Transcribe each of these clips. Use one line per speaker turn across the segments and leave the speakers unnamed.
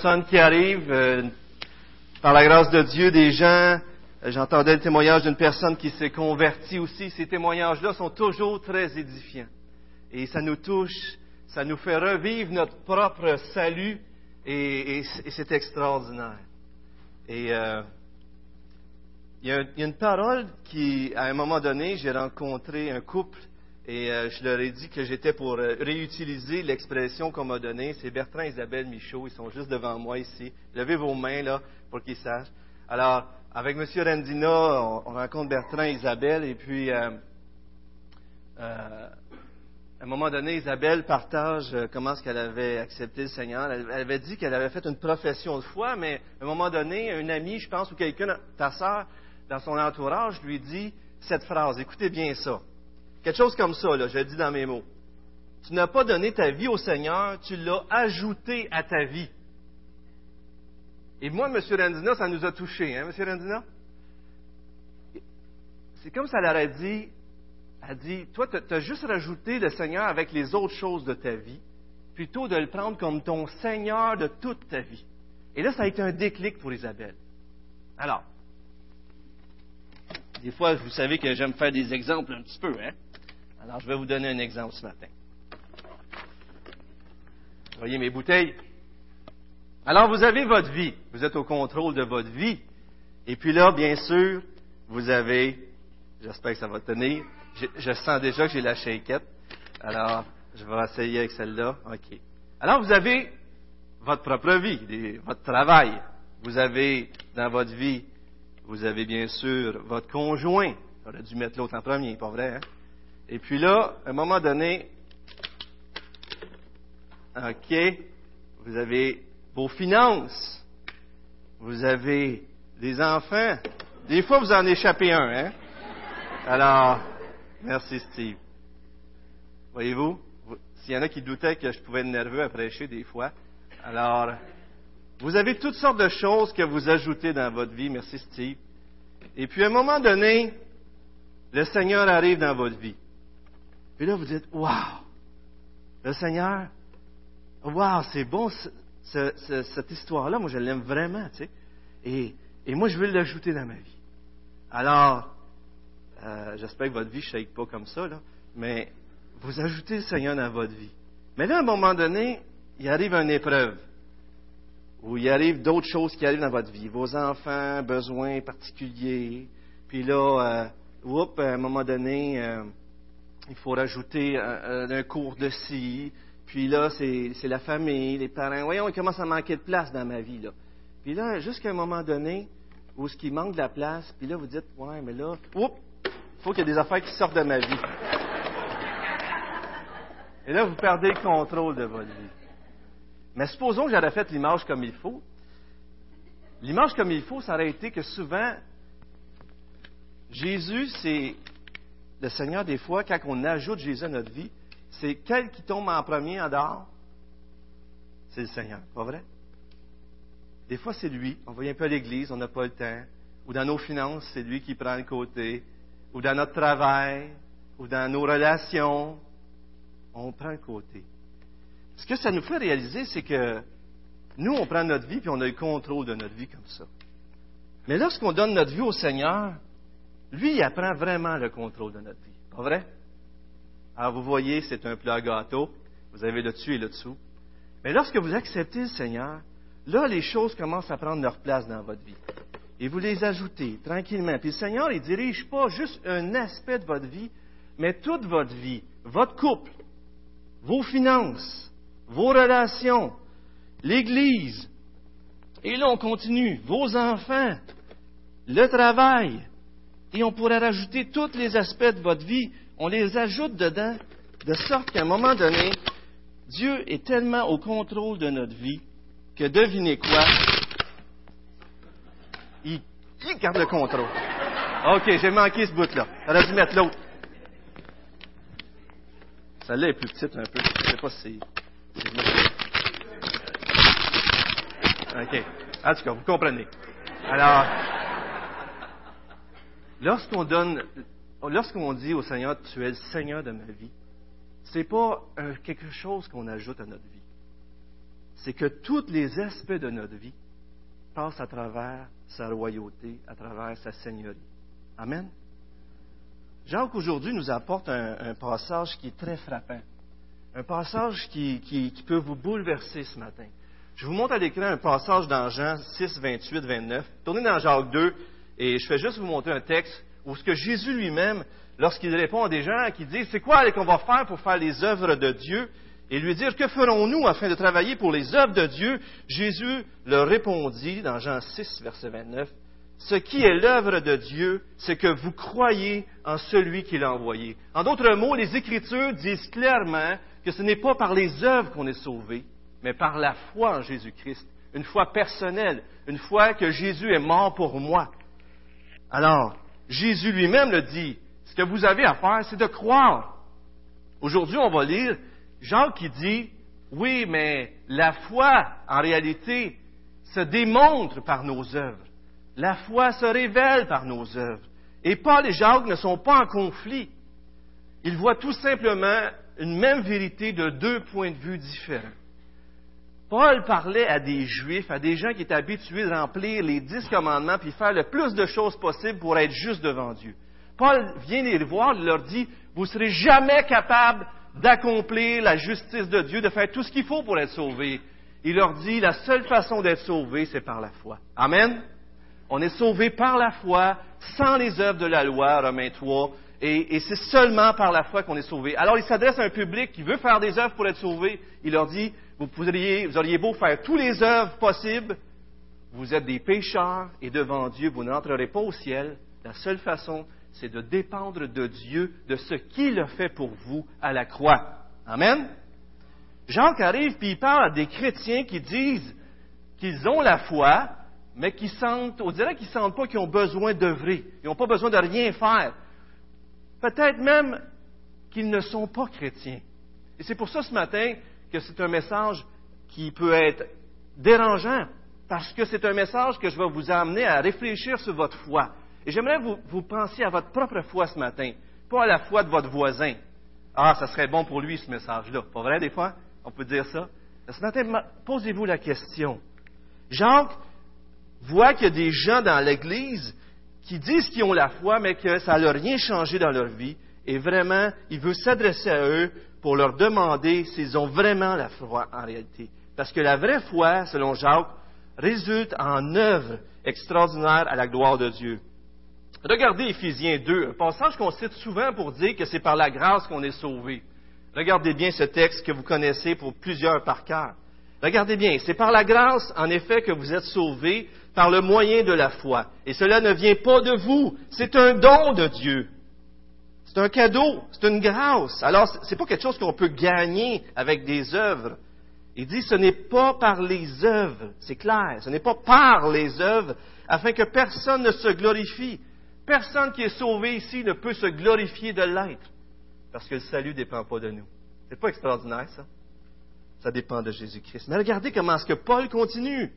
personnes qui arrivent, euh, par la grâce de Dieu, des gens, euh, j'entendais le témoignage d'une personne qui s'est convertie aussi. Ces témoignages-là sont toujours très édifiants. Et ça nous touche, ça nous fait revivre notre propre salut et, c'est extraordinaire. Et euh, il y, a, une parole qui, à un moment donné, j'ai rencontré un couple et euh, je leur ai dit que j'étais pour euh, réutiliser l'expression qu'on m'a donnée. C'est Bertrand et Isabelle Michaud. Ils sont juste devant moi ici. Levez vos mains là pour qu'ils sachent. Alors, avec M. Rendina, on, rencontre Bertrand et Isabelle. Et puis, euh, à un moment donné, Isabelle partage comment est-ce qu'elle avait accepté le Seigneur. Elle, avait dit qu'elle avait fait une profession de foi, mais à un moment donné, un ami, je pense, ou quelqu'un, ta sœur, dans son entourage, lui dit cette phrase. Écoutez bien ça. Quelque chose comme ça, là, je le dis dans mes mots. Tu n'as pas donné ta vie au Seigneur, tu l'as ajouté à ta vie. Et moi, M. Randina, ça nous a touchés, hein, M. Randina? C'est comme ça elle aurait dit, elle dit, toi, tu as juste rajouté le Seigneur avec les autres choses de ta vie, plutôt de le prendre comme ton Seigneur de toute ta vie. Et là, ça a été un déclic pour Isabelle. Alors, des fois, vous savez que j'aime faire des exemples un petit peu, hein? Alors, je vais vous donner un exemple ce matin. Voyez mes bouteilles. Alors, vous avez votre vie. Vous êtes au contrôle de votre vie. Et puis là, bien sûr, vous avez, j'espère que ça va tenir, je, sens déjà que j'ai la shakeette. Alors, je vais essayer avec celle-là. OK. Alors, vous avez votre propre vie, votre travail. Vous avez dans votre vie, vous avez bien sûr votre conjoint. J'aurais dû mettre l'autre en premier, pas vrai, hein? Et puis là, à un moment donné, OK, vous avez vos finances, vous avez des enfants. Des fois, vous en échappez un, hein? Alors, merci Steve. Voyez-vous, s'il y en a qui doutaient que je pouvais être nerveux à prêcher des fois, alors, vous avez toutes sortes de choses que vous ajoutez dans votre vie, merci Steve. Et puis, à un moment donné, le Seigneur arrive dans votre vie. Et là, vous dites, waouh, le Seigneur, waouh, c'est bon, cette histoire-là, moi, je l'aime vraiment, tu sais. Et, moi, je veux l'ajouter dans ma vie. Alors, euh, j'espère que votre vie ne shake pas comme ça, là, mais vous ajoutez le Seigneur dans votre vie. Mais là, à un moment donné, il arrive une épreuve, ou il arrive d'autres choses qui arrivent dans votre vie, vos enfants, besoins particuliers, puis là, euh, à un moment donné, euh, il faut rajouter un, cours de ci, puis là, c'est la famille, les parents. Voyons, il commence à manquer de place dans ma vie. Puis là, jusqu'à un moment donné, où ce qui manque de la place, puis là, vous dites, ouais, mais là, il faut qu'il y ait des affaires qui sortent de ma vie. Et là, vous perdez le contrôle de votre vie. Mais supposons que j'aurais fait l'image comme il faut. L'image comme il faut, ça aurait été que souvent, Jésus, c'est le Seigneur, des fois, quand on ajoute Jésus à notre vie, c'est quel qui tombe en premier en dehors? C'est le Seigneur, pas vrai? Des fois, c'est lui. On va un peu à l'église, on n'a pas le temps. Ou dans nos finances, c'est lui qui prend le côté. Ou dans notre travail, ou dans nos relations, on prend le côté. Ce que ça nous fait réaliser, c'est que nous, on prend notre vie puis on a le contrôle de notre vie comme ça. Mais lorsqu'on donne notre vie au Seigneur, lui, il apprend vraiment le contrôle de notre vie. Pas vrai? Alors, vous voyez, c'est un plat gâteau. Vous avez le dessus et le dessous. Mais lorsque vous acceptez le Seigneur, là, les choses commencent à prendre leur place dans votre vie. Et vous les ajoutez tranquillement. Puis le Seigneur, il dirige pas juste un aspect de votre vie, mais toute votre vie, votre couple, vos finances, vos relations, l'Église. Et là, on continue. Vos enfants, le travail, et on pourrait rajouter tous les aspects de votre vie. On les ajoute dedans, de sorte qu'à un moment donné, Dieu est tellement au contrôle de notre vie que devinez quoi? Il, garde le contrôle. OK, j'ai manqué ce bout-là. J'aurais dû mettre l'autre. Celle-là est plus petite un peu. Je ne sais pas si OK. En tout cas, vous comprenez. Alors, Lorsqu'on donne, lorsqu'on dit au Seigneur, tu es le Seigneur de ma vie, c'est pas quelque chose qu'on ajoute à notre vie. c'est que tous les aspects de notre vie passent à travers sa royauté, à travers sa seigneurie. Amen. Jacques aujourd'hui nous apporte un, passage qui est très frappant, un passage qui, qui, peut vous bouleverser ce matin. Je vous montre à l'écran un passage dans Jean 6, 28, 29. Tournez dans Jacques 2 et je vais juste vous montrer un texte où ce que Jésus lui-même, lorsqu'il répond à des gens qui disent c'est quoi qu'on va faire pour faire les œuvres de Dieu, et lui dire, que ferons-nous afin de travailler pour les œuvres de Dieu? Jésus leur répondit dans Jean 6, verset 29, Ce qui est l'œuvre de Dieu, c'est que vous croyez en celui qui l'a envoyé. En d'autres mots, les Écritures disent clairement que ce n'est pas par les œuvres qu'on est sauvé, mais par la foi en Jésus-Christ, une foi personnelle, une foi que Jésus est mort pour moi. Alors, Jésus lui-même le dit, ce que vous avez à faire, c'est de croire. Aujourd'hui, on va lire Jean qui dit, oui, mais la foi, en réalité, se démontre par nos œuvres. La foi se révèle par nos œuvres. Et Paul et Jacques ne sont pas en conflit. Ils voient tout simplement une même vérité de deux points de vue différents. Paul parlait à des Juifs, à des gens qui étaient habitués de remplir les dix commandements puis faire le plus de choses possible pour être juste devant Dieu. Paul vient les voir, il leur dit, vous ne serez jamais capables d'accomplir la justice de Dieu, de faire tout ce qu'il faut pour être sauvé. Il leur dit, la seule façon d'être sauvé, c'est par la foi. Amen. On est sauvé par la foi, sans les œuvres de la loi, Romains 3, et, et c'est seulement par la foi qu'on est sauvé. Alors il s'adresse à un public qui veut faire des œuvres pour être sauvé. Il leur dit, vous, auriez beau faire tous les œuvres possibles, vous êtes des pécheurs et devant Dieu, vous n'entrerez pas au ciel. La seule façon, c'est de dépendre de Dieu, de ce qu'il a fait pour vous à la croix. Amen? Jacques arrive puis il parle à des chrétiens qui disent qu'ils ont la foi, mais qui sentent, on dirait qu'ils ne sentent pas qu'ils ont besoin d'œuvrer. Ils n'ont pas besoin de rien faire. Peut-être même qu'ils ne sont pas chrétiens. Et c'est pour ça ce matin que c'est un message qui peut être dérangeant, parce que c'est un message que je vais vous amener à réfléchir sur votre foi. Et j'aimerais vous, vous pensiez à votre propre foi ce matin, pas à la foi de votre voisin. Ah, ça serait bon pour lui ce message-là. Pas vrai, des fois? On peut dire ça. Ce matin, posez-vous la question. Jacques voit qu'il y a des gens dans l'Église qui disent qu'ils ont la foi, mais que ça n'a rien changé dans leur vie. Et vraiment, il veut s'adresser à eux pour leur demander s'ils ont vraiment la foi en réalité. Parce que la vraie foi, selon Jacques, résulte en œuvre extraordinaire à la gloire de Dieu. Regardez Éphésiens 2, un passage qu'on cite souvent pour dire que c'est par la grâce qu'on est sauvé. Regardez bien ce texte que vous connaissez pour plusieurs par cœur. Regardez bien, c'est par la grâce, en effet, que vous êtes sauvés par le moyen de la foi. Et cela ne vient pas de vous, c'est un don de Dieu. C'est un cadeau, c'est une grâce. Alors, ce n'est pas quelque chose qu'on peut gagner avec des œuvres. Il dit, ce n'est pas par les œuvres, c'est clair, ce n'est pas par les œuvres, afin que personne ne se glorifie. Personne qui est sauvé ici ne peut se glorifier de l'être, parce que le salut ne dépend pas de nous. C'est pas extraordinaire, ça? Ça dépend de Jésus-Christ. Mais regardez comment est-ce que Paul continue.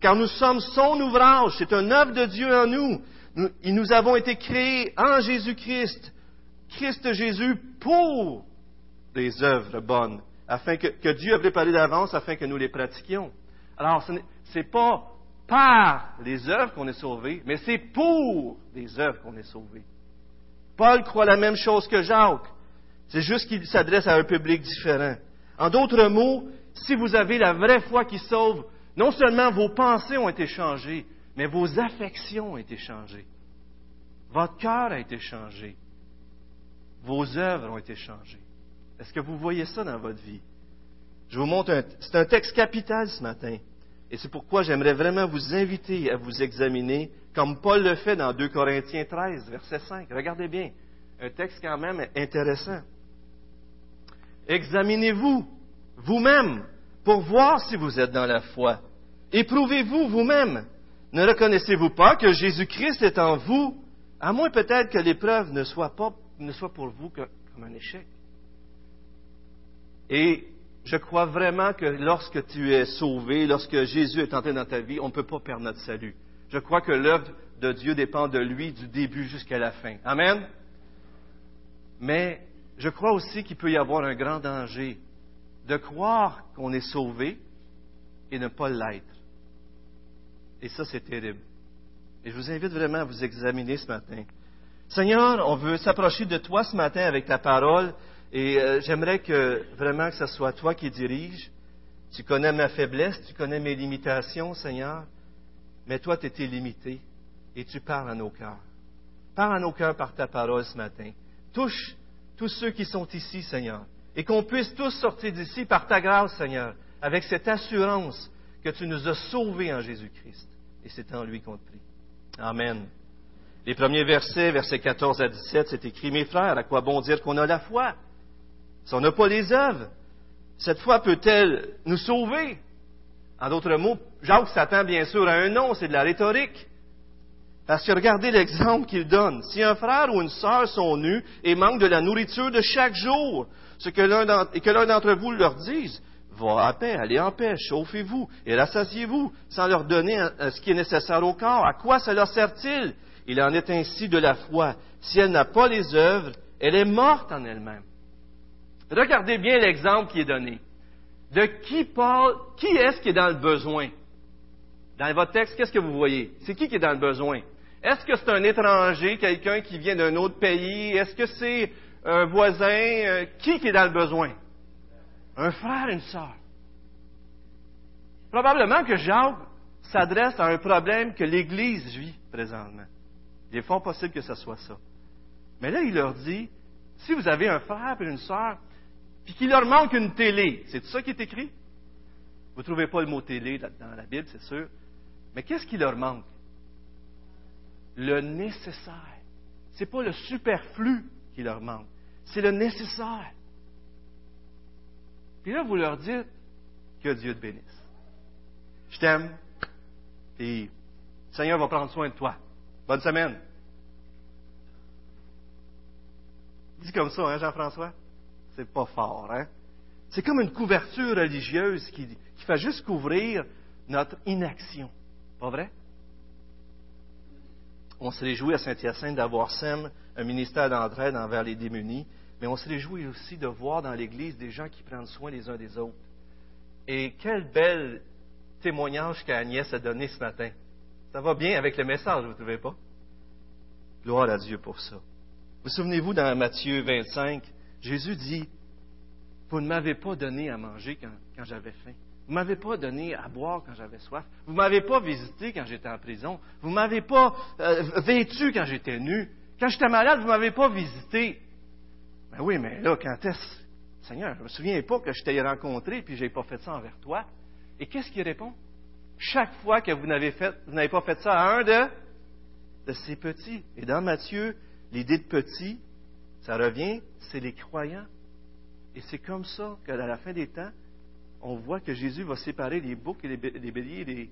Car nous sommes son ouvrage, c'est un œuvre de Dieu en nous. nous. nous avons été créés en Jésus-Christ, Christ Jésus, pour des œuvres bonnes, afin que, Dieu a préparé d'avance afin que nous les pratiquions. Alors, ce n'est pas par les œuvres qu'on est sauvé, mais c'est pour les œuvres qu'on est sauvé. Paul croit la même chose que Jacques. C'est juste qu'il s'adresse à un public différent. En d'autres mots, si vous avez la vraie foi qui sauve, non seulement vos pensées ont été changées, mais vos affections ont été changées. Votre cœur a été changé. Vos œuvres ont été changées. Est-ce que vous voyez ça dans votre vie? Je vous montre un, c'est un texte capital ce matin. Et c'est pourquoi j'aimerais vraiment vous inviter à vous examiner, comme Paul le fait dans 2 Corinthiens 13, verset 5. Regardez bien, un texte quand même intéressant. Examinez-vous vous-même pour voir si vous êtes dans la foi. Éprouvez-vous vous-même. Ne reconnaissez-vous pas que Jésus-Christ est en vous, à moins peut-être que l'épreuve ne soit, pas, ne soit pour vous comme un échec. Et je crois vraiment que lorsque tu es sauvé, lorsque Jésus est entré dans ta vie, on ne peut pas perdre notre salut. Je crois que l'œuvre de Dieu dépend de lui du début jusqu'à la fin. Amen? Mais je crois aussi qu'il peut y avoir un grand danger de croire qu'on est sauvé, et ne pas l'être. Et ça, c'est terrible. Et je vous invite vraiment à vous examiner ce matin. Seigneur, on veut s'approcher de toi ce matin avec ta parole et euh, j'aimerais que vraiment que ce soit toi qui dirige. Tu connais ma faiblesse, tu connais mes limitations, Seigneur, mais toi, tu es limité et tu parles à nos cœurs. Parle à nos cœurs par ta parole ce matin. Touche tous ceux qui sont ici, Seigneur, et qu'on puisse tous sortir d'ici par ta grâce, Seigneur, avec cette assurance que tu nous as sauvés en Jésus-Christ. Et c'est en lui qu'on te prie. Amen. Les premiers versets, versets 14 à 17, c'est écrit, Mes frères, à quoi bon dire qu'on a la foi? Si on n'a pas les œuvres, cette foi peut-elle nous sauver? En d'autres mots, Jacques s'attend bien sûr à un nom, c'est de la rhétorique. Parce que regardez l'exemple qu'il donne. Si un frère ou une sœur sont nus et manquent de la nourriture de chaque jour, ce que l'un et que l'un d'entre vous leur dise, va à paix, allez en paix, chauffez-vous et rassasiez-vous, sans leur donner ce qui est nécessaire au corps. À quoi cela sert-il? Il en est ainsi de la foi. Si elle n'a pas les œuvres, elle est morte en elle-même. Regardez bien l'exemple qui est donné. De qui parle, qui est-ce qui est dans le besoin? Dans votre texte, qu'est-ce que vous voyez? C'est qui qui est dans le besoin? Est-ce que c'est un étranger, quelqu'un qui vient d'un autre pays? Est-ce que c'est un voisin? Euh, qui qui est dans le besoin? Un frère, une sœur. Probablement que Jacques s'adresse à un problème que l'Église vit présentement. Il est fort possible que ce soit ça. Mais là, il leur dit, si vous avez un frère et une sœur, puis qu'il leur manque une télé, c'est ça qui est écrit? Vous ne trouvez pas le mot télé dans la Bible, c'est sûr. Mais qu'est-ce qui leur manque? le nécessaire. Ce n'est pas le superflu qui leur manque, c'est le nécessaire. Puis là, vous leur dites que Dieu te bénisse. Je t'aime, et le Seigneur va prendre soin de toi. Bonne semaine. Dis comme ça, hein, Jean-François? C'est pas fort, hein? C'est comme une couverture religieuse qui, qui fait juste couvrir notre inaction. Pas vrai? On se réjouit à Saint-Hyacinthe d'avoir SEM, un ministère d'entraide envers les démunis, mais on se réjouit aussi de voir dans l'Église des gens qui prennent soin les uns des autres. Et quel bel témoignage qu'Agnès a donné ce matin. Ça va bien avec le message, vous ne trouvez pas? Gloire à Dieu pour ça. Vous souvenez-vous dans Matthieu 25, Jésus dit, Vous ne m'avez pas donné à manger quand j'avais faim. Vous ne m'avez pas donné à boire quand j'avais soif. Vous ne m'avez pas visité quand j'étais en prison. Vous ne m'avez pas euh, vêtu quand j'étais nu. Quand j'étais malade, vous ne m'avez pas visité. Ben oui, mais là, quand est-ce... Seigneur, je ne me souviens pas que je t'ai rencontré puis je n'ai pas fait ça envers toi. Et qu'est-ce qu'il répond? Chaque fois que vous n'avez, vous n'avez pas fait ça à un de, de ces petits. Et dans Matthieu, l'idée de petit, ça revient, c'est les croyants. Et c'est comme ça qu'à la fin des temps, on voit que Jésus va séparer les boucs et les, béliers, les,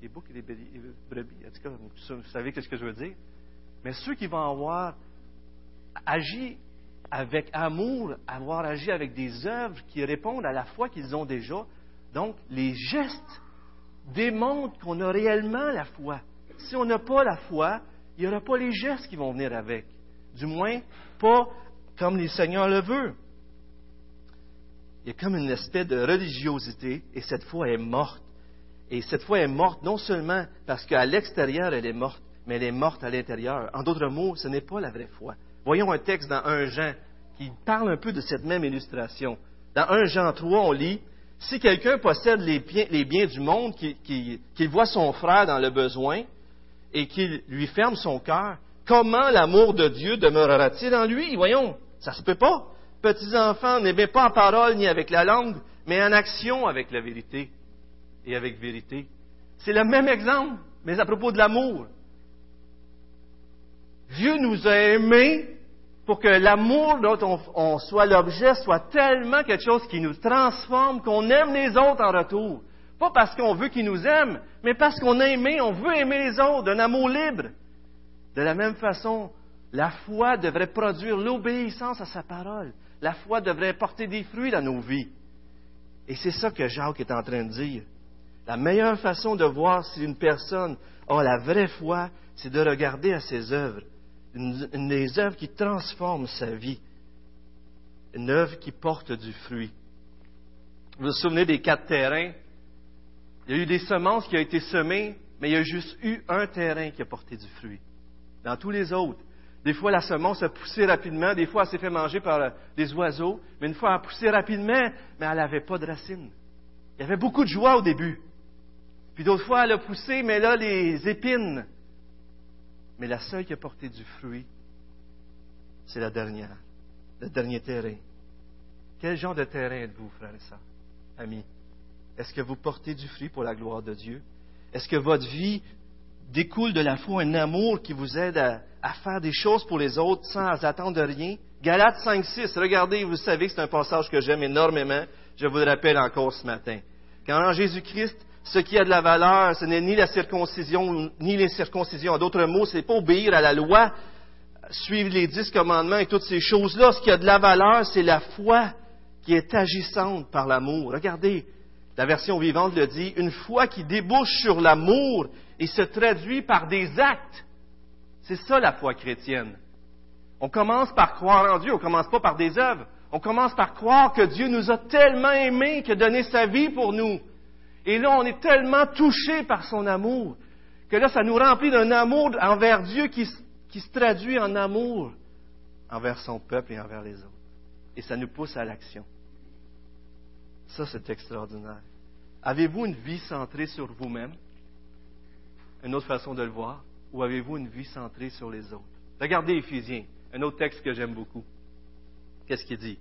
les boucs et les, béliers, les brebis. En tout cas, vous savez ce que je veux dire. Mais ceux qui vont avoir agi avec amour, avoir agi avec des œuvres qui répondent à la foi qu'ils ont déjà, donc les gestes démontrent qu'on a réellement la foi. Si on n'a pas la foi, il n'y aura pas les gestes qui vont venir avec. Du moins, pas comme le Seigneur le veut il y a comme une espèce de religiosité, et cette foi est morte. Et cette foi est morte non seulement parce qu'à l'extérieur elle est morte, mais elle est morte à l'intérieur. En d'autres mots, ce n'est pas la vraie foi. Voyons un texte dans 1 Jean qui parle un peu de cette même illustration. Dans 1 Jean 3, on lit Si quelqu'un possède les biens, du monde, qu'il voit son frère dans le besoin et qu'il lui ferme son cœur, comment l'amour de Dieu demeurera-t-il en lui? Voyons, ça se peut pas petits-enfants, n'aimez pas en parole ni avec la langue, mais en action avec la vérité et avec vérité. C'est le même exemple, mais à propos de l'amour. Dieu nous a aimés pour que l'amour dont on, soit l'objet soit tellement quelque chose qui nous transforme, qu'on aime les autres en retour. Pas parce qu'on veut qu'ils nous aiment, mais parce qu'on a aimé, on veut aimer les autres d'un amour libre. De la même façon, la foi devrait produire l'obéissance à sa parole la foi devrait porter des fruits dans nos vies. Et c'est ça que Jacques est en train de dire. La meilleure façon de voir si une personne a la vraie foi, c'est de regarder à ses œuvres. Une, des œuvres qui transforment sa vie. Une œuvre qui porte du fruit. Vous vous souvenez des quatre terrains? Il y a eu des semences qui ont été semées, mais il y a juste eu un terrain qui a porté du fruit. Dans tous les autres, des fois la semence a poussé rapidement, des fois elle s'est fait manger par des oiseaux, mais une fois elle a poussé rapidement, mais elle n'avait pas de racines. Il y avait beaucoup de joie au début. Puis d'autres fois elle a poussé, mais là les épines. Mais la seule qui a porté du fruit, c'est la dernière, le dernier terrain. Quel genre de terrain êtes-vous, frères et sœurs, amis? Est-ce que vous portez du fruit pour la gloire de Dieu? Est-ce que votre vie découle de la foi un amour qui vous aide à, faire des choses pour les autres sans attendre rien? Galates 5, 6, regardez, vous savez que c'est un passage que j'aime énormément. Je vous le rappelle encore ce matin. Quand en Jésus-Christ, ce qui a de la valeur, ce n'est ni la circoncision, ni les circoncisions. En d'autres mots, ce n'est pas obéir à la loi, suivre les dix commandements et toutes ces choses-là. Ce qui a de la valeur, c'est la foi qui est agissante par l'amour. Regardez, la version vivante le dit, une foi qui débouche sur l'amour et se traduit par des actes. C'est ça la foi chrétienne. On commence par croire en Dieu, on commence pas par des œuvres. On commence par croire que Dieu nous a tellement aimés qu'il a donné sa vie pour nous. Et là, on est tellement touché par son amour que là, ça nous remplit d'un amour envers Dieu qui, qui se traduit en amour envers son peuple et envers les autres. Et ça nous pousse à l'action. Ça, c'est extraordinaire. Avez-vous une vie centrée sur vous-même? Une autre façon de le voir? Ou avez-vous une vie centrée sur les autres? Regardez Éphésiens, un autre texte que j'aime beaucoup. Qu'est-ce qu'il dit?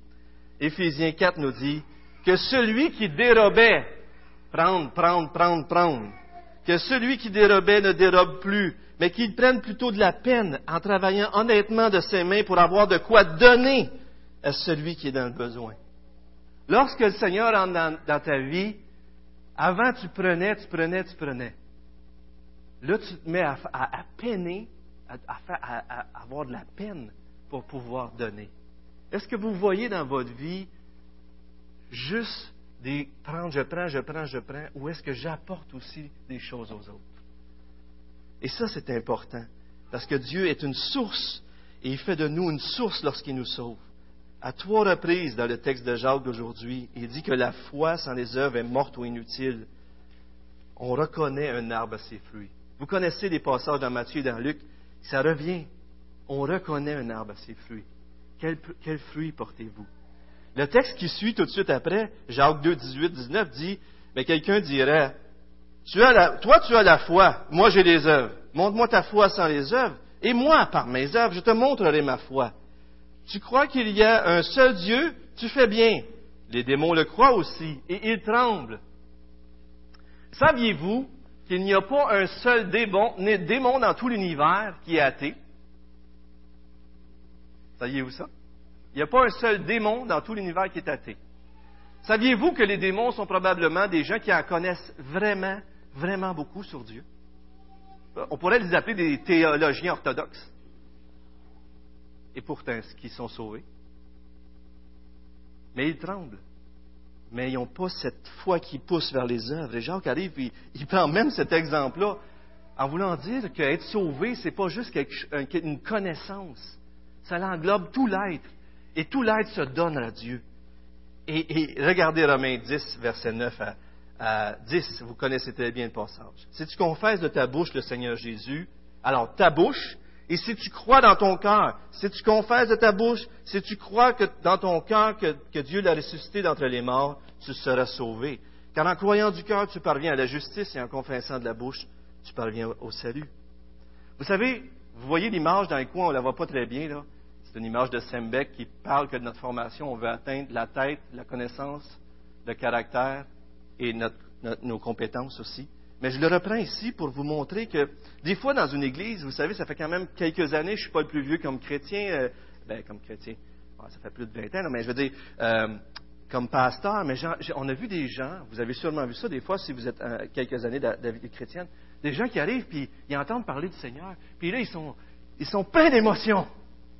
Éphésiens 4 nous dit que celui qui dérobait, prendre, prendre, prendre, prendre, que celui qui dérobait ne dérobe plus, mais qu'il prenne plutôt de la peine en travaillant honnêtement de ses mains pour avoir de quoi donner à celui qui est dans le besoin. Lorsque le Seigneur entre dans, ta vie, avant tu prenais, tu prenais, tu prenais. Là, tu te mets à, peiner, à, avoir de la peine pour pouvoir donner. Est-ce que vous voyez dans votre vie juste des prendre, je prends, je prends, je prends, ou est-ce que j'apporte aussi des choses aux autres? Et ça, c'est important, parce que Dieu est une source, et il fait de nous une source lorsqu'il nous sauve à trois reprises dans le texte de Jacques d'aujourd'hui, il dit que la foi sans les œuvres est morte ou inutile. On reconnaît un arbre à ses fruits. Vous connaissez les passages dans Matthieu et dans Luc, ça revient. On reconnaît un arbre à ses fruits. Quel, quel fruit portez-vous? Le texte qui suit tout de suite après, Jacques 2, 18, 19, dit, mais quelqu'un dirait, toi tu as la foi, moi j'ai les œuvres. Montre-moi ta foi sans les œuvres, et moi, par mes œuvres, je te montrerai ma foi. Tu crois qu'il y a un seul Dieu, tu fais bien. Les démons le croient aussi, et ils tremblent. Saviez-vous qu'il n'y a pas un seul démon, dans tout l'univers qui est athée? Saviez-vous ça? Il n'y a pas un seul démon dans tout l'univers qui est athée. Saviez-vous que les démons sont probablement des gens qui en connaissent vraiment, vraiment beaucoup sur Dieu? On pourrait les appeler des théologiens orthodoxes et pourtant qui sont sauvés. Mais ils tremblent. Mais ils n'ont pas cette foi qui pousse vers les œuvres. Et Jacques arrive, et il prend même cet exemple-là en voulant dire qu'être sauvé, ce n'est pas juste une connaissance. Ça englobe tout l'être. Et tout l'être se donne à Dieu. Et, regardez Romains 10, verset 9 à, à 10. Vous connaissez très bien le passage. Si tu confesses de ta bouche le Seigneur Jésus, alors ta bouche, et si tu crois dans ton cœur, si tu confesses de ta bouche, si tu crois que dans ton cœur que, Dieu l'a ressuscité d'entre les morts, tu seras sauvé. Car en croyant du cœur, tu parviens à la justice et en confessant de la bouche, tu parviens au salut. Vous savez, vous voyez l'image dans le coin, on ne la voit pas très bien, là. C'est une image de Sembeck qui parle que de notre formation, on veut atteindre la tête, la connaissance, le caractère et nos compétences aussi. Mais je le reprends ici pour vous montrer que des fois dans une église, vous savez, ça fait quand même quelques années, je ne suis pas le plus vieux comme chrétien, euh, ben comme chrétien, ça fait plus de 20 ans, mais je veux dire, euh, comme pasteur, mais on a vu des gens, vous avez sûrement vu ça des fois si vous êtes euh, quelques années de, de chrétienne, des gens qui arrivent puis ils entendent parler du Seigneur, puis là ils sont, ils sont pleins d'émotions.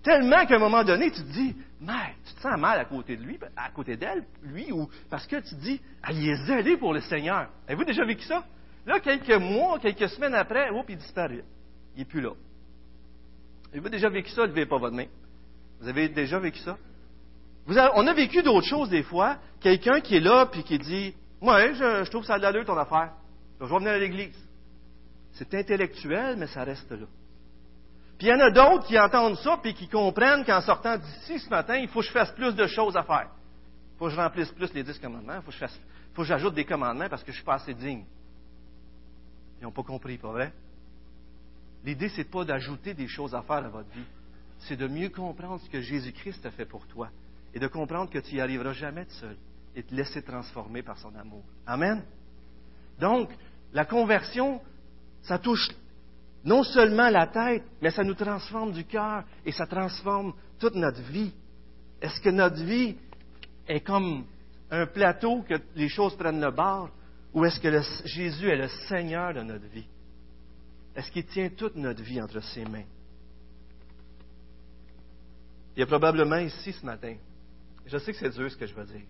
Tellement qu'à un moment donné, tu te dis, mais tu te sens mal à côté de lui, à côté d'elle, lui, ou parce que tu te dis, ah, il est pour le Seigneur. Avez-vous déjà vécu ça? Là, quelques mois, quelques semaines après, hop, il disparaît. Il n'est plus là. Avez-vous déjà vécu ça? Levez pas votre main. Vous avez déjà vécu ça? on a vécu d'autres choses des fois. Quelqu'un qui est là puis qui dit Ouais, je, trouve ça de l'allure ton affaire. Je vais venir à l'Église. C'est intellectuel, mais ça reste là. Puis il y en a d'autres qui entendent ça, puis qui comprennent qu'en sortant d'ici ce matin, il faut que je fasse plus de choses à faire. Il faut que je remplisse plus les dix commandements. Il faut que, j'ajoute des commandements parce que je suis pas assez digne. Ils n'ont pas compris, pas vrai? L'idée, c'est pas d'ajouter des choses à faire à votre vie. C'est de mieux comprendre ce que Jésus-Christ a fait pour toi et de comprendre que tu n'y arriveras jamais de seul et te laisser transformer par son amour. Amen? Donc, la conversion, ça touche non seulement la tête, mais ça nous transforme du cœur et ça transforme toute notre vie. Est-ce que notre vie est comme un plateau que les choses prennent le bord ou est-ce que Jésus est le Seigneur de notre vie? Est-ce qu'il tient toute notre vie entre ses mains? Il y a probablement ici ce matin, je sais que c'est dur ce que je veux dire,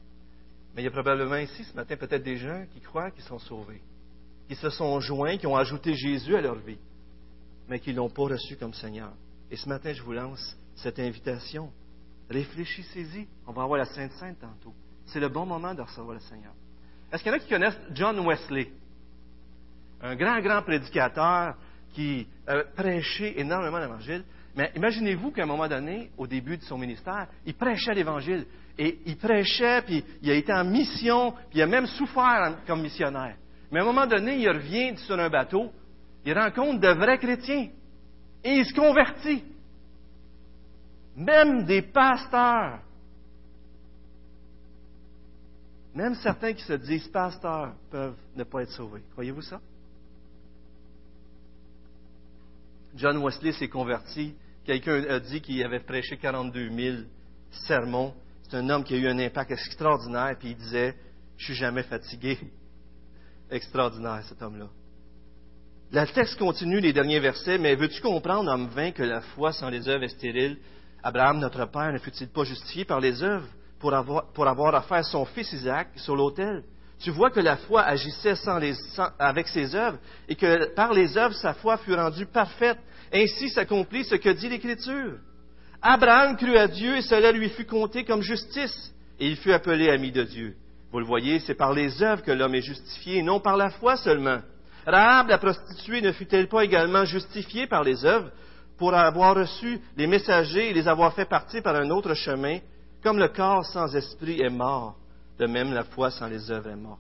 mais il y a probablement ici ce matin peut-être des gens qui croient qu'ils sont sauvés, qui se sont joints, qui ont ajouté Jésus à leur vie, mais qui ne l'ont pas reçu comme Seigneur. Et ce matin, je vous lance cette invitation. Réfléchissez-y. On va avoir la Sainte Sainte tantôt. C'est le bon moment de recevoir le Seigneur. Est-ce qu'il y en a qui connaissent John Wesley? Un grand, grand prédicateur qui a prêché énormément l'Évangile. Mais imaginez-vous qu'à un moment donné, au début de son ministère, il prêchait l'Évangile. Et il prêchait, puis il a été en mission, puis il a même souffert comme missionnaire. Mais à un moment donné, il revient sur un bateau, il rencontre de vrais chrétiens. Et il se convertit. Même des pasteurs Même certains qui se disent pasteurs peuvent ne pas être sauvés. Croyez-vous ça? John Wesley s'est converti. Quelqu'un a dit qu'il avait prêché 42 000 sermons. C'est un homme qui a eu un impact extraordinaire, puis il disait Je suis jamais fatigué. Extraordinaire, cet homme-là. Le texte continue les derniers versets, mais veux-tu comprendre, homme vain, que la foi sans les œuvres est stérile? Abraham, notre père, ne fut-il pas justifié par les œuvres? Pour avoir, pour avoir son fils Isaac sur l'autel. Tu vois que la foi agissait sans les, avec ses œuvres et que par les œuvres, sa foi fut rendue parfaite. Ainsi s'accomplit ce que dit l'Écriture. Abraham crut à Dieu et cela lui fut compté comme justice et il fut appelé ami de Dieu. Vous le voyez, c'est par les œuvres que l'homme est justifié, non par la foi seulement. Rahab, la prostituée, ne fut-elle pas également justifiée par les œuvres pour avoir reçu les messagers et les avoir fait partir par un autre chemin? Comme le corps sans esprit est mort, de même la foi sans les œuvres est morte.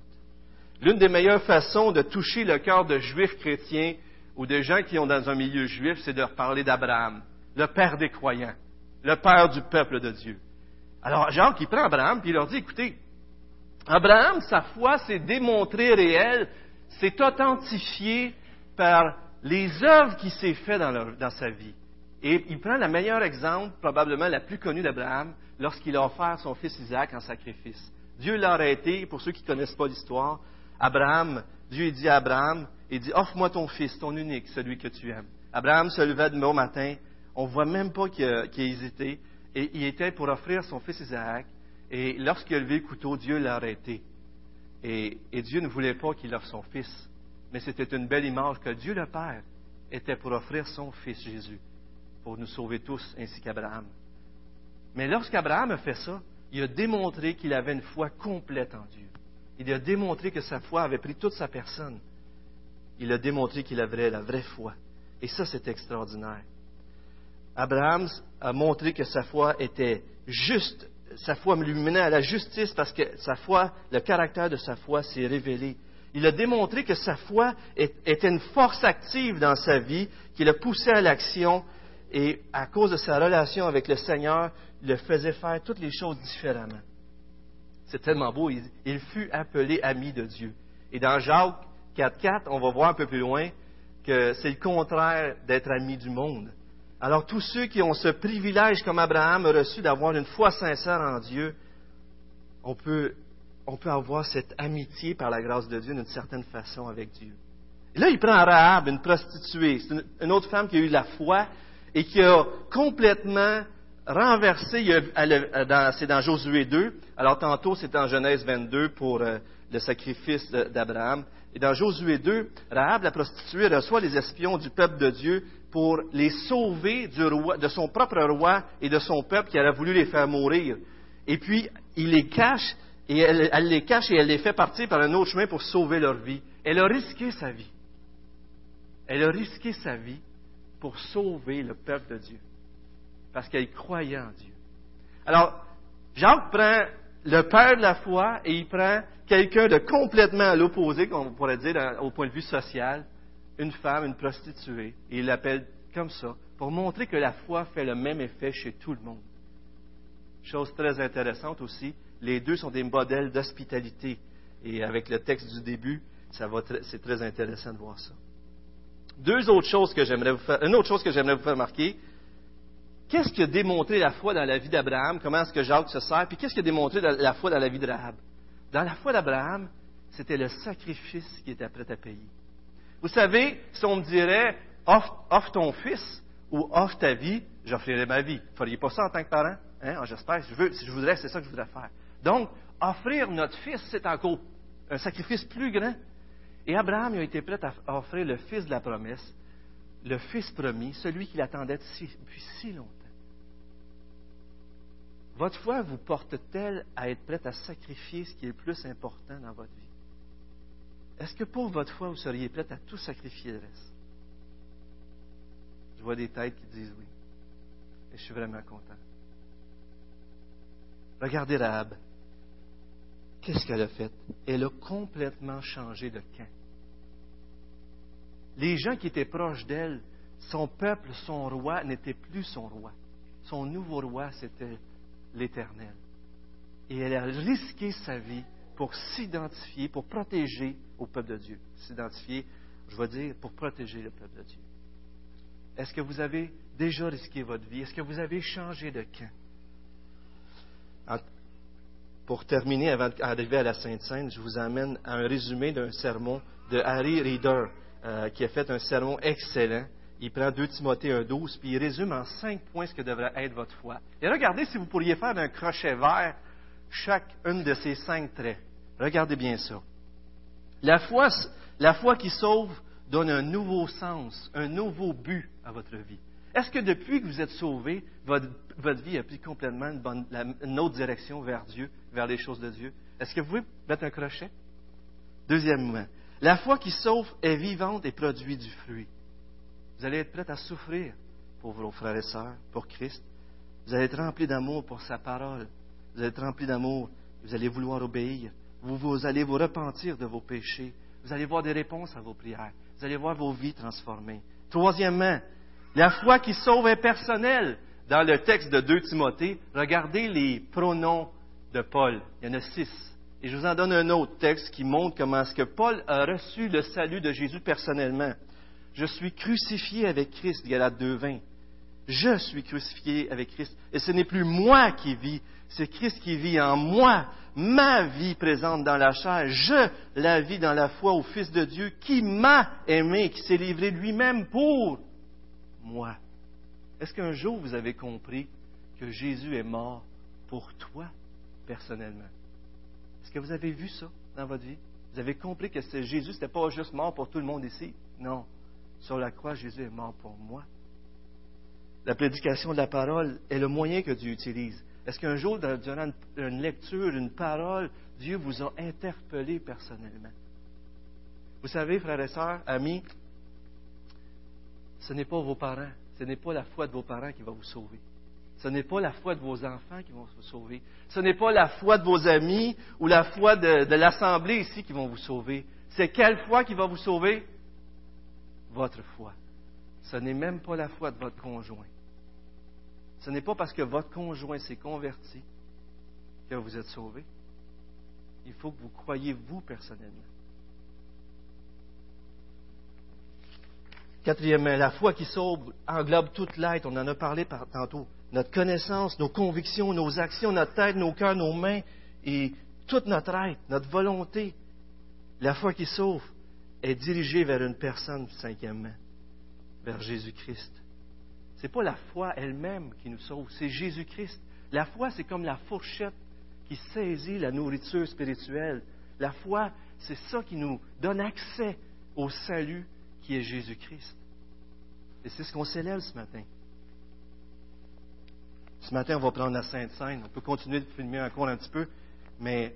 L'une des meilleures façons de toucher le cœur de juifs chrétiens ou de gens qui ont dans un milieu juif, c'est de leur parler d'Abraham, le père des croyants, le père du peuple de Dieu. Alors Jacques, il prend Abraham, puis il leur dit, écoutez, Abraham, sa foi s'est démontrée réelle, s'est authentifiée par les œuvres qu'il s'est fait dans, dans sa vie. Et il prend le meilleur exemple, probablement la plus connue d'Abraham, lorsqu'il a offert son fils Isaac en sacrifice. Dieu l'a arrêté, pour ceux qui ne connaissent pas l'histoire, Abraham, Dieu dit à Abraham, il dit, offre-moi ton fils, ton unique, celui que tu aimes. Abraham se levait demain matin, on ne voit même pas qu'il a, hésité, et il était pour offrir son fils Isaac, et lorsqu'il a levé le couteau, Dieu l'a arrêté. Et, et Dieu ne voulait pas qu'il offre son fils, mais c'était une belle image que Dieu le Père était pour offrir son fils Jésus pour nous sauver tous, ainsi qu'Abraham. Mais lorsqu'Abraham a fait ça, il a démontré qu'il avait une foi complète en Dieu. Il a démontré que sa foi avait pris toute sa personne. Il a démontré qu'il avait la vraie foi. Et ça, c'est extraordinaire. Abraham a montré que sa foi était juste. Sa foi lui menait à la justice parce que sa foi, le caractère de sa foi s'est révélé. Il a démontré que sa foi était une force active dans sa vie, qui le poussait à l'action et à cause de sa relation avec le Seigneur, il le faisait faire toutes les choses différemment. C'est tellement beau. Il, fut appelé ami de Dieu. Et dans Jacques 4.4, on va voir un peu plus loin que c'est le contraire d'être ami du monde. Alors tous ceux qui ont ce privilège, comme Abraham a reçu, d'avoir une foi sincère en Dieu, on peut, avoir cette amitié par la grâce de Dieu d'une certaine façon avec Dieu. Et là, il prend Rahab, une prostituée. C'est une, autre femme qui a eu la foi, et qui a complètement renversé, c'est dans Josué 2, alors tantôt c'est en Genèse 22 pour euh, le sacrifice d'Abraham, et dans Josué 2, Rahab, la prostituée, reçoit les espions du peuple de Dieu pour les sauver de son propre roi et de son peuple qui aurait voulu les faire mourir. Et puis, il les cache et elle, elle les cache et elle les fait partir par un autre chemin pour sauver leur vie. Elle a risqué sa vie. Elle a risqué sa vie pour sauver le peuple de Dieu, parce qu'elle croyait en Dieu. Alors, Jacques prend le père de la foi et il prend quelqu'un de complètement à l'opposé, comme on pourrait dire au point de vue social, une femme, une prostituée, et il l'appelle comme ça, pour montrer que la foi fait le même effet chez tout le monde. Chose très intéressante aussi, les deux sont des modèles d'hospitalité. Et avec le texte du début, c'est très intéressant de voir ça. Deux autres choses que j'aimerais vous faire, une autre chose que j'aimerais vous faire remarquer. Qu'est-ce qui a démontré la foi dans la vie d'Abraham? Comment est-ce que Jacques se sert? Puis qu'est-ce qui a démontré la foi dans la vie de Rahab? Dans la foi d'Abraham, c'était le sacrifice qui était prêt à payer. Vous savez, si on me dirait, offre, ton fils ou offre ta vie, j'offrirais ma vie. Vous ne feriez pas ça en tant que parent? Hein? Ah, j'espère. Si je, veux, si je voudrais, c'est ça que je voudrais faire. Donc, offrir notre fils, c'est encore un sacrifice plus grand. Et Abraham a été prêt à offrir le fils de la promesse, le fils promis, celui qu'il attendait depuis si longtemps. Votre foi vous porte-t-elle à être prête à sacrifier ce qui est le plus important dans votre vie? Est-ce que pour votre foi, vous seriez prête à tout sacrifier le reste? Je vois des têtes qui disent oui. Et je suis vraiment content. Regardez Rahab. Qu'est-ce qu'elle a fait? Elle a complètement changé de camp. Les gens qui étaient proches d'elle, son peuple, son roi, n'était plus son roi. Son nouveau roi, c'était l'Éternel. Et elle a risqué sa vie pour s'identifier, pour protéger au peuple de Dieu. S'identifier, je vais dire, pour protéger le peuple de Dieu. Est-ce que vous avez déjà risqué votre vie? Est-ce que vous avez changé de camp? Pour terminer, avant d'arriver à la Sainte Seine, je vous amène à un résumé d'un sermon de Harry Reader, euh, qui a fait un sermon excellent. Il prend 2 Timothée 1.12, puis il résume en cinq points ce que devrait être votre foi. Et regardez si vous pourriez faire d'un crochet vert chacune de ces cinq traits. Regardez bien ça. La foi, la foi qui sauve donne un nouveau sens, un nouveau but à votre vie. Est-ce que depuis que vous êtes sauvé, votre, vie a pris complètement une, autre direction vers Dieu, vers les choses de Dieu? Est-ce que vous pouvez mettre un crochet? Deuxièmement, la foi qui sauve est vivante et produit du fruit. Vous allez être prêt à souffrir pour vos frères et sœurs, pour Christ. Vous allez être rempli d'amour pour sa parole. Vous allez être rempli d'amour. Vous allez vouloir obéir. vous allez vous repentir de vos péchés. Vous allez voir des réponses à vos prières. Vous allez voir vos vies transformées. Troisièmement, la foi qui sauve est personnelle. Dans le texte de 2 Timothée, regardez les pronoms de Paul. Il y en a six. Et je vous en donne un autre texte qui montre comment est-ce que Paul a reçu le salut de Jésus personnellement. Je suis crucifié avec Christ, Galate 2.20. Je suis crucifié avec Christ. Et ce n'est plus moi qui vis, c'est Christ qui vit en moi. Ma vie présente dans la chair, je la vis dans la foi au Fils de Dieu qui m'a aimé, qui s'est livré lui-même pour moi. Est-ce qu'un jour vous avez compris que Jésus est mort pour toi personnellement? Est-ce que vous avez vu ça dans votre vie? Vous avez compris que Jésus n'était pas juste mort pour tout le monde ici? Non. Sur la croix, Jésus est mort pour moi. La prédication de la parole est le moyen que Dieu utilise. Est-ce qu'un jour, durant une lecture, une parole, Dieu vous a interpellé personnellement? Vous savez, frères et sœurs, amis, ce n'est pas vos parents, ce n'est pas la foi de vos parents qui va vous sauver. Ce n'est pas la foi de vos enfants qui vont vous sauver. Ce n'est pas la foi de vos amis ou la foi de, l'Assemblée ici qui vont vous sauver. C'est quelle foi qui va vous sauver? Votre foi. Ce n'est même pas la foi de votre conjoint. Ce n'est pas parce que votre conjoint s'est converti que vous êtes sauvé. Il faut que vous croyez vous personnellement. Quatrièmement, la foi qui sauve englobe toute l'être. On en a parlé tantôt. Notre connaissance, nos convictions, nos actions, notre tête, nos cœurs, nos mains et toute notre être, notre volonté. La foi qui sauve est dirigée vers une personne, cinquièmement, vers Jésus-Christ. Ce n'est pas la foi elle-même qui nous sauve, c'est Jésus-Christ. La foi, c'est comme la fourchette qui saisit la nourriture spirituelle. La foi, c'est ça qui nous donne accès au salut qui est Jésus-Christ. Et c'est ce qu'on célèbre ce matin. Ce matin, on va prendre la Sainte Seine. On peut continuer de filmer encore un petit peu, mais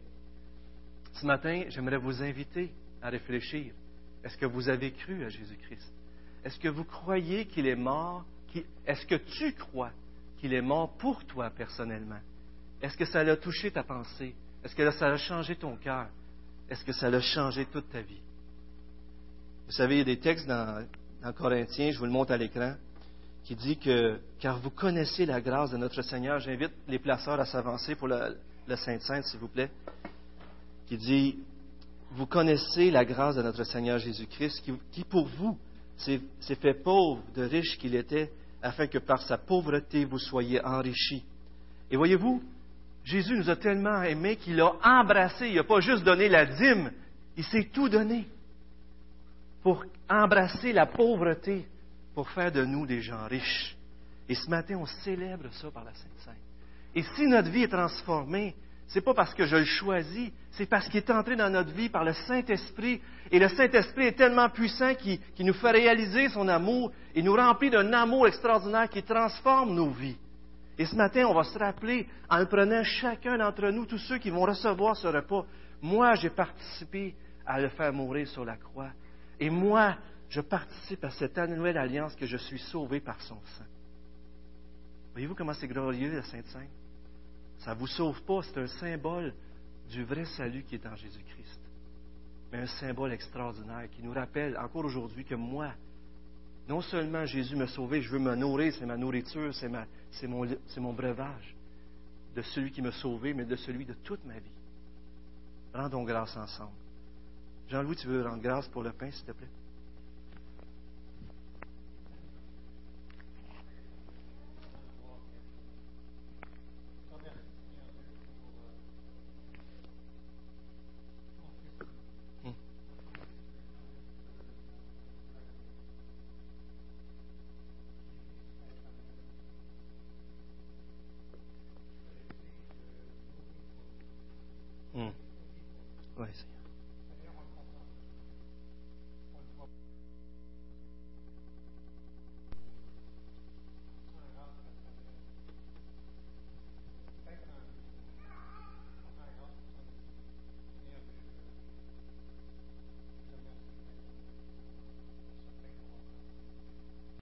Ce matin, j'aimerais vous inviter à réfléchir. Est-ce que vous avez cru à Jésus-Christ? Est-ce que vous croyez qu'il est mort? Est-ce que tu crois qu'il est mort pour toi personnellement? Est-ce que ça a touché ta pensée? Est-ce que ça a changé ton cœur? Est-ce que ça a changé toute ta vie? Vous savez, il y a des textes dans, Corinthiens, je vous le montre à l'écran, qui dit que, car vous connaissez la grâce de notre Seigneur, j'invite les placeurs à s'avancer pour la, Sainte-Sainte, s'il vous plaît, qui dit, vous connaissez la grâce de notre Seigneur Jésus-Christ, qui, qui, pour vous s'est fait pauvre de riche qu'il était, afin que par sa pauvreté vous soyez enrichis. Et voyez-vous, Jésus nous a tellement aimés qu'il a embrassé, il n'a pas juste donné la dîme, il s'est tout donné pour embrasser la pauvreté, pour faire de nous des gens riches. Et ce matin, on célèbre ça par la Sainte Sainte. Et si notre vie est transformée, ce n'est pas parce que je le choisis, c'est parce qu'il est entré dans notre vie par le Saint-Esprit. Et le Saint-Esprit est tellement puissant qu'il nous fait réaliser son amour et nous remplit d'un amour extraordinaire qui transforme nos vies. Et ce matin, on va se rappeler, en le prenant chacun d'entre nous, tous ceux qui vont recevoir ce repas, moi, j'ai participé à le faire mourir sur la croix. Et moi, je participe à cette nouvelle alliance que je suis sauvé par son sang. Voyez-vous comment c'est glorieux la Sainte Sainte? Ça ne vous sauve pas, c'est un symbole du vrai salut qui est en Jésus-Christ. Mais un symbole extraordinaire qui nous rappelle encore aujourd'hui que moi, non seulement Jésus m'a sauvé, je veux me nourrir, c'est ma nourriture, c'est, mon, mon breuvage de celui qui m'a sauvé, mais de celui de toute ma vie. Rendons grâce ensemble. Jean-Louis, tu veux rendre grâce pour le pain, s'il te plaît?